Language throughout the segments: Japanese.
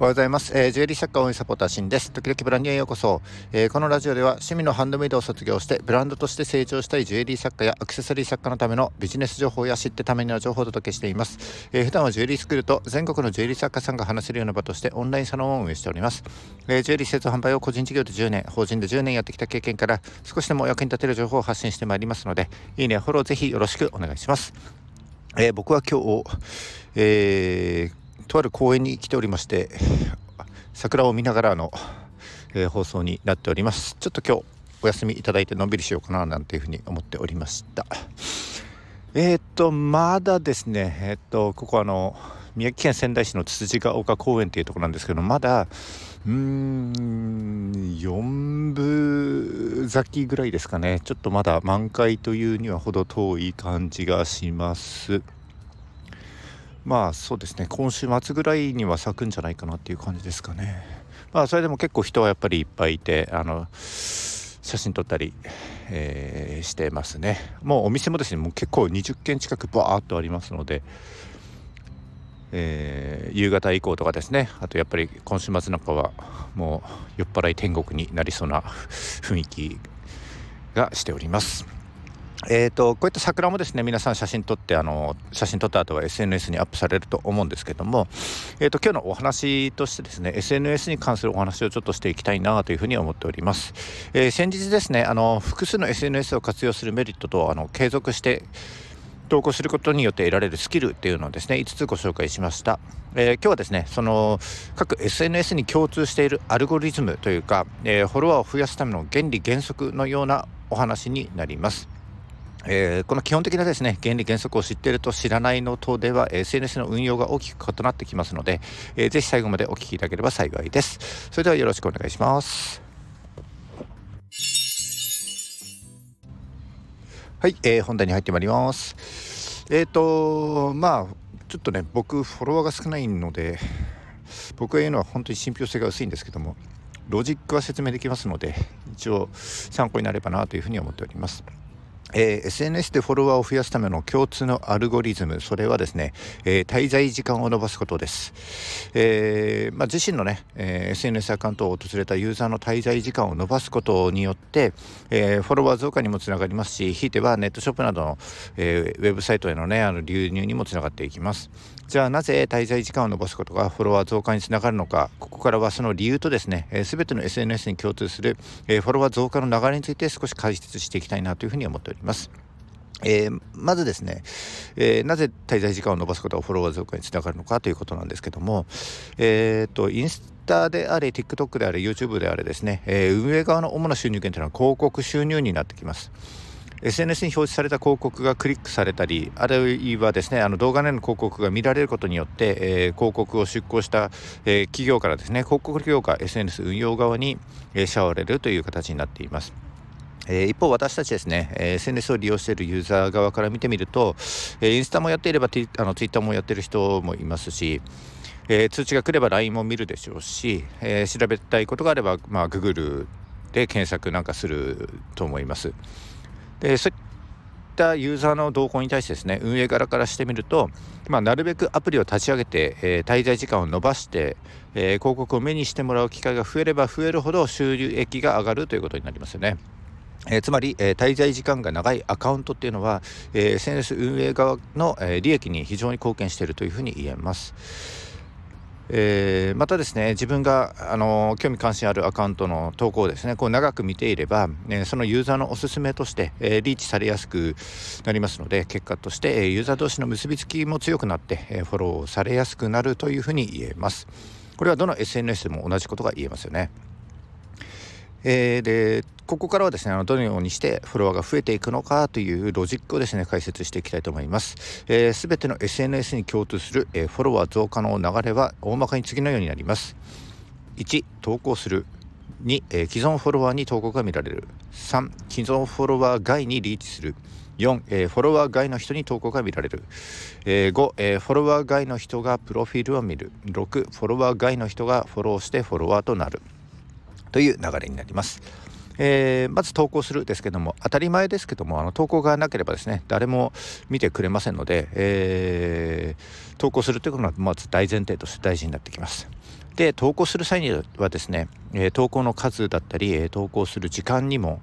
おはようございます。えー、ジュエリー作家応援サポーターシンです。時々ブランディへようこそ、えー、このラジオでは趣味のハンドメイドを卒業してブランドとして成長したいジュエリー作家やアクセサリー作家のためのビジネス情報や知ってための情報をお届けしています。えー、普段はジュエリースクールと全国のジュエリー作家さんが話せるような場としてオンラインサロンを運営しております。えー、ジュエリー施設販売を個人事業で10年、法人で10年やってきた経験から少しでも役に立てる情報を発信してまいりますので、いいね、フォローぜひよろしくお願いします。え僕は今日、えとある公園に来ておりまして桜を見ながらの、えー、放送になっております。ちょっと今日お休みいただいてのんびりしようかななんていうふうに思っておりました。えー、っとまだですねえー、っとここあの宮城県仙台市のつつじが丘公園っていうところなんですけどまだうーん4分咲きぐらいですかね。ちょっとまだ満開というには程遠い感じがします。まあそうですね。今週末ぐらいには咲くんじゃないかなっていう感じですかね。まあそれでも結構人はやっぱりいっぱいいてあの写真撮ったり、えー、してますね。もうお店もですねもう結構20軒近くバーっとありますのでえー、夕方以降とかですね。あとやっぱり今週末なんかはもう酔っ払い天国になりそうな雰囲気がしております。えーと、こういった桜もですね皆さん写真撮ってあの写真撮った後は SNS にアップされると思うんですけども、えーと、今日のお話としてですね SNS に関するお話をちょっとしていきたいなというふうに思っております、えー、先日ですねあの複数の SNS を活用するメリットとあの継続して投稿することによって得られるスキルっていうのをですね5つご紹介しました、えー、今日はですねその各 SNS に共通しているアルゴリズムというか、えー、フォロワーを増やすための原理原則のようなお話になります。えー、この基本的なですね原理原則を知っていると知らないのとでは SNS の運用が大きく異なってきますので、えー、ぜひ最後までお聞きいただければ幸いです。それではよろしくお願いします。はい、えー、本題に入ってまいります。えっ、ー、とまあちょっとね僕フォロワーが少ないので僕が言うのは本当に信憑性が薄いんですけどもロジックは説明できますので一応参考になればなというふうに思っております。えー、SNS でフォロワーを増やすための共通のアルゴリズム、それはですね、えー、滞在時間を伸ばすことです。えー、まあ、自身のね、え SNS アカウントを訪れたユーザーの滞在時間を伸ばすことによって、えフォロワー増加にもつながりますし、ひいてはネットショップなどの、えウェブサイトへのね、あの流入にもつながっていきます。じゃあなぜ滞在時間を伸ばすことがフォロワー増加につながるのか、ここからはその理由とですね、す、え、べ、ての SNS に共通する、えフォロワー増加の流れについて少し解説していきたいなというふうに思っております。ります。えー、まずですね、えー、なぜ滞在時間を延ばすことがフォロワー増加につながるのかということなんですけども、えーと、インスタであれ TikTok であれ YouTube であれですね、えー、運営側の主な収入源というのは広告収入になってきます。SNS に表示された広告がクリックされたりあるいはですねあの動画での広告が見られることによって、えー、広告を出稿した、えー、企業からですね広告業が SNS 運用側に、えー、シャワれるという形になっています。え、一方私たちですね、え、SNS を利用しているユーザー側から見てみると、え、インスタもやっていればあの Twitter もやってる人もいますし、え、通知が来れば LINE も見るでしょうし、え、調べたいことがあれば、まあ、Google で検索なんかすると思います。でそういったユーザーの動向に対してですね運営側からしてみると、まあ、なるべくアプリを立ち上げて、え、滞在時間を延ばして、え、広告を目にしてもらう機会が増えれば増えるほど収益が上がるということになりますよね。えー、つまり、えー、滞在時間が長いアカウントっていうのは、えー、SNS 運営側の、え利益に非常に貢献しているというふうに言えます。えまたですね自分が、あの興味関心あるアカウントの投稿をですねこう長く見ていれば、えそのユーザーのおすすめとして、えリーチされやすくなりますので結果として、えユーザー同士の結びつきも強くなって、えフォローされやすくなるというふうに言えます。これはどの SNS でも同じことが言えますよね。えー、でここからはですねあのどのようにしてフォロワーが増えていくのかというロジックをですね解説していきたいと思います。すべ、えー、ての SNS に共通する、えー、フォロワー増加の流れは大まかに次のようになります。1投稿する。2、えー、既存フォロワーに投稿が見られる。3既存フォロワー外にリーチする。4、えー、フォロワー外の人に投稿が見られる、えー、5、えー、フォロワー外の人がプロフィールを見る。6フォロワー外の人がフォローしてフォロワーとなる。という流れになります。えー、まず投稿するですけども当たり前ですけどもあの投稿がなければですね誰も見てくれませんので、えー、投稿するということがまず大前提として大事になってきます。で投稿する際にはですね、え投稿の数だったり、え投稿する時間にも、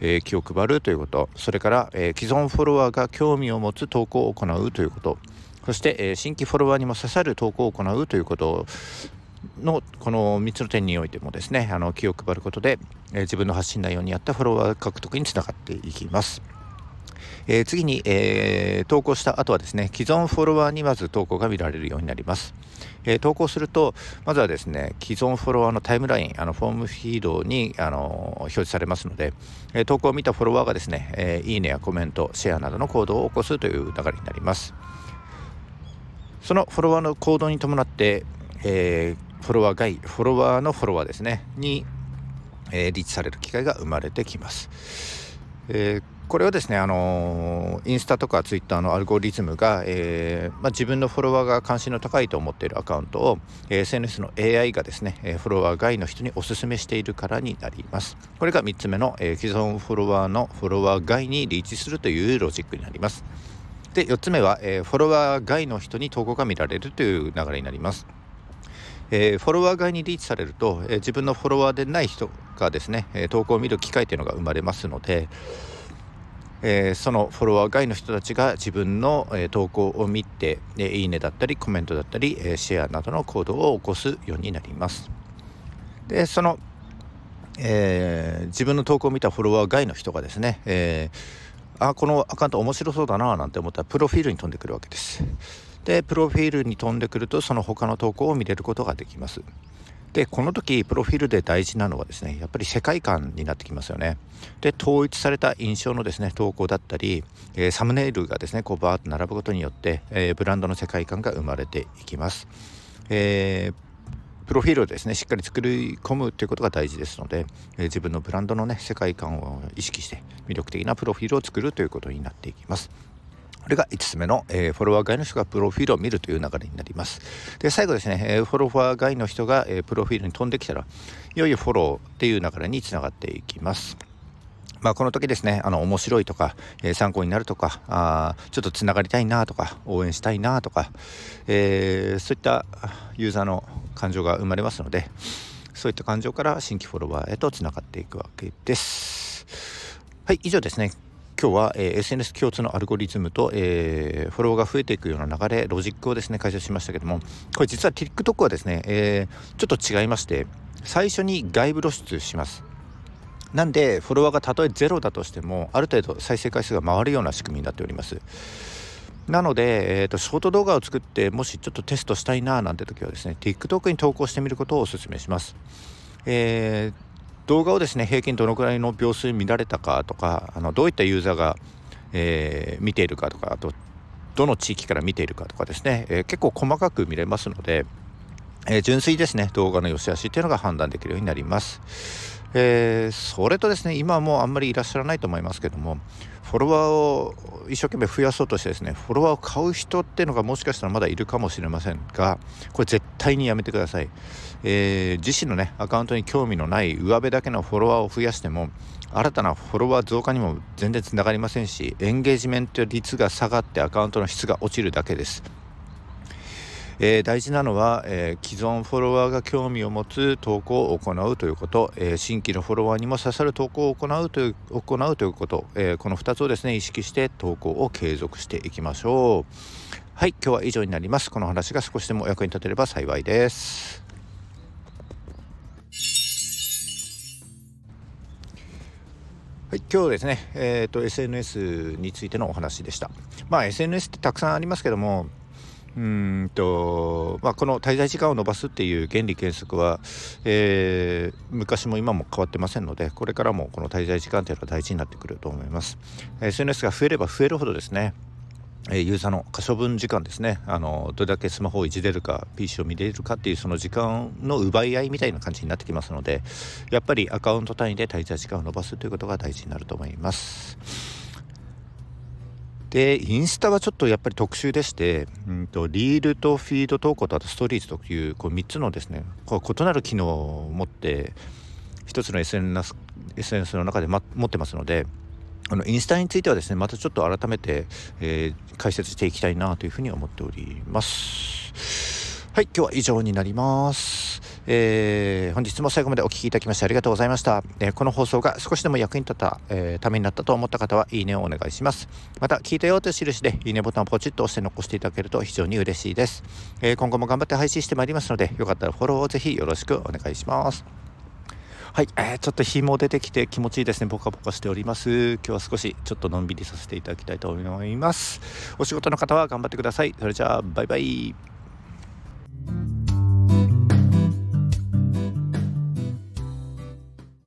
え気を配るということそれから、え既存フォロワーが興味を持つ投稿を行うということそして、え新規フォロワーにも刺さる投稿を行うということのこの3つの点においてもですねあの気を配ることで、え自分の発信内容に合ったフォロワー獲得につながっていきます。えー、次に、えー、投稿した後はですね既存フォロワーにまず投稿が見られるようになります、えー、投稿するとまずはですね既存フォロワーのタイムラインあのフォームフィードにあの表示されますので、え投稿を見たフォロワーがですね、えいいねやコメントシェアなどの行動を起こすという流れになりますそのフォロワーの行動に伴って、えフォロワー外フォロワーのフォロワーですねに、えリーチされる機会が生まれてきます、えーこれはですね、あのインスタとかツイッターのアルゴリズムが、えー、まあ、自分のフォロワーが関心の高いと思っているアカウントを、え SNS の AI がですね、えフォロワー外の人にお勧めしているからになります。これが3つ目の、え既存フォロワーのフォロワー外にリーチするというロジックになります。で、4つ目は、えフォロワー外の人に投稿が見られるという流れになります。えー、フォロワー外にリーチされると、えー、自分のフォロワーでない人がですね、え、投稿を見る機会というのが生まれますので、え、そのフォロワー外の人たちが自分の、え、投稿を見て、え、いいねだったりコメントだったり、えシェアなどの行動を起こすようになります。でその、え自分の投稿を見たフォロワー外の人がですね、えあこのアカウント面白そうだななんて思ったらプロフィールに飛んでくるわけです。でプロフィールに飛んでくるとその他の投稿を見れることができます。でこの時プロフィールで大事なのはですねやっぱり世界観になってきますよね。で統一された印象のですね投稿だったり、えー、サムネイルがですねこうバーッと並ぶことによって、えー、ブランドの世界観が生まれていきます、えープロフィールをですねしっかり作り込むということが大事ですので、えー、自分のブランドのね世界観を意識して魅力的なプロフィールを作るということになっていきます。これが5つ目の、えー、フォロワー外の人がプロフィールを見るという流れになります。で、最後ですね、えー、フォロワー外の人が、えー、プロフィールに飛んできたら、いよいよフォローっていう流れにつながっていきます。まあ、この時ですね、あの、面白いとか、えー、参考になるとか、あちょっとつながりたいなとか、応援したいなとか、え、そういったユーザーの感情が生まれますので、そういった感情から新規フォロワーへとつながっていくわけです。はい、以上ですね。今日は、えー、SNS 共通のアルゴリズムと、えー、フォロワーが増えていくような流れロジックをですね解説しましたけどもこれ実は TikTok はですね、えー、ちょっと違いまして最初に外部露出します。なんでフォロワーがたとえゼロだとしてもある程度再生回数が回るような仕組みになっております。なので、えーと、ショート動画を作ってもしちょっとテストしたいななんて時はですね TikTok に投稿してみることをお勧めします、えー動画をですね平均どのくらいの秒数見られたかとかあのどういったユーザーが、えー、見ているかとかあとどの地域から見ているかとかですね、えー、結構細かく見れますので、えー、純粋ですね。動画の良し悪しっていうのが判断できるようになります。えー、それとですね今はもうあんまりいらっしゃらないと思いますけどもフォロワーを一生懸命増やそうとしてですねフォロワーを買う人っていうのがもしかしたらまだいるかもしれませんがこれ絶対にやめてください、えー、自身のねアカウントに興味のない上辺だけのフォロワーを増やしても新たなフォロワー増加にも全然つながりませんしエンゲージメント率が下がってアカウントの質が落ちるだけです。えー、大事なのは、えー、既存フォロワーが興味を持つ投稿を行うということ、えー、新規のフォロワーにも刺さる投稿を行うという行うということ、えこの2つをですね意識して投稿を継続していきましょう。はい今日は以上になります。この話が少しでも役に立てれば幸いです。はい、今日ですね、えーと、と SNS についてのお話でした。まあ SNS ってたくさんありますけどもうんとまあ、この滞在時間を延ばすっていう原理原則は、えー、昔も今も変わってませんのでこれからもこの滞在時間というのは大事になってくると思います SNS が増えれば増えるほどですねユーザーの可処分時間ですねあのどれだけスマホをいじれるか PC を見れるかっていうその時間の奪い合いみたいな感じになってきますのでやっぱりアカウント単位で滞在時間を延ばすということが大事になると思います。でインスタはちょっとやっぱり特殊でして、うんと、リールとフィード投稿とあとストーリーズというこう3つのですねこう異なる機能を持って1つの SNS, SNS の中で、ま、持ってますのであのインスタについてはですねまたちょっと改めて、えー、解説していきたいなというふうに思っております。はい今日は以上になります。えー、本日も最後までお聴きいただきましてありがとうございました、えー、この放送が少しでも役に立った、えー、ためになったと思った方はいいねをお願いしますまた聞いたよという印でいいねボタンをポチッと押して残していただけると非常に嬉しいです、え今後も頑張って配信してまいりますのでよかったらフォローをぜひよろしくお願いしますはい、えー、ちょっと日も出てきて気持ちいいですね。ポカポカしております。今日は少しちょっとのんびりさせていただきたいと思います。お仕事の方は頑張ってください。それじゃあ、バイバイ。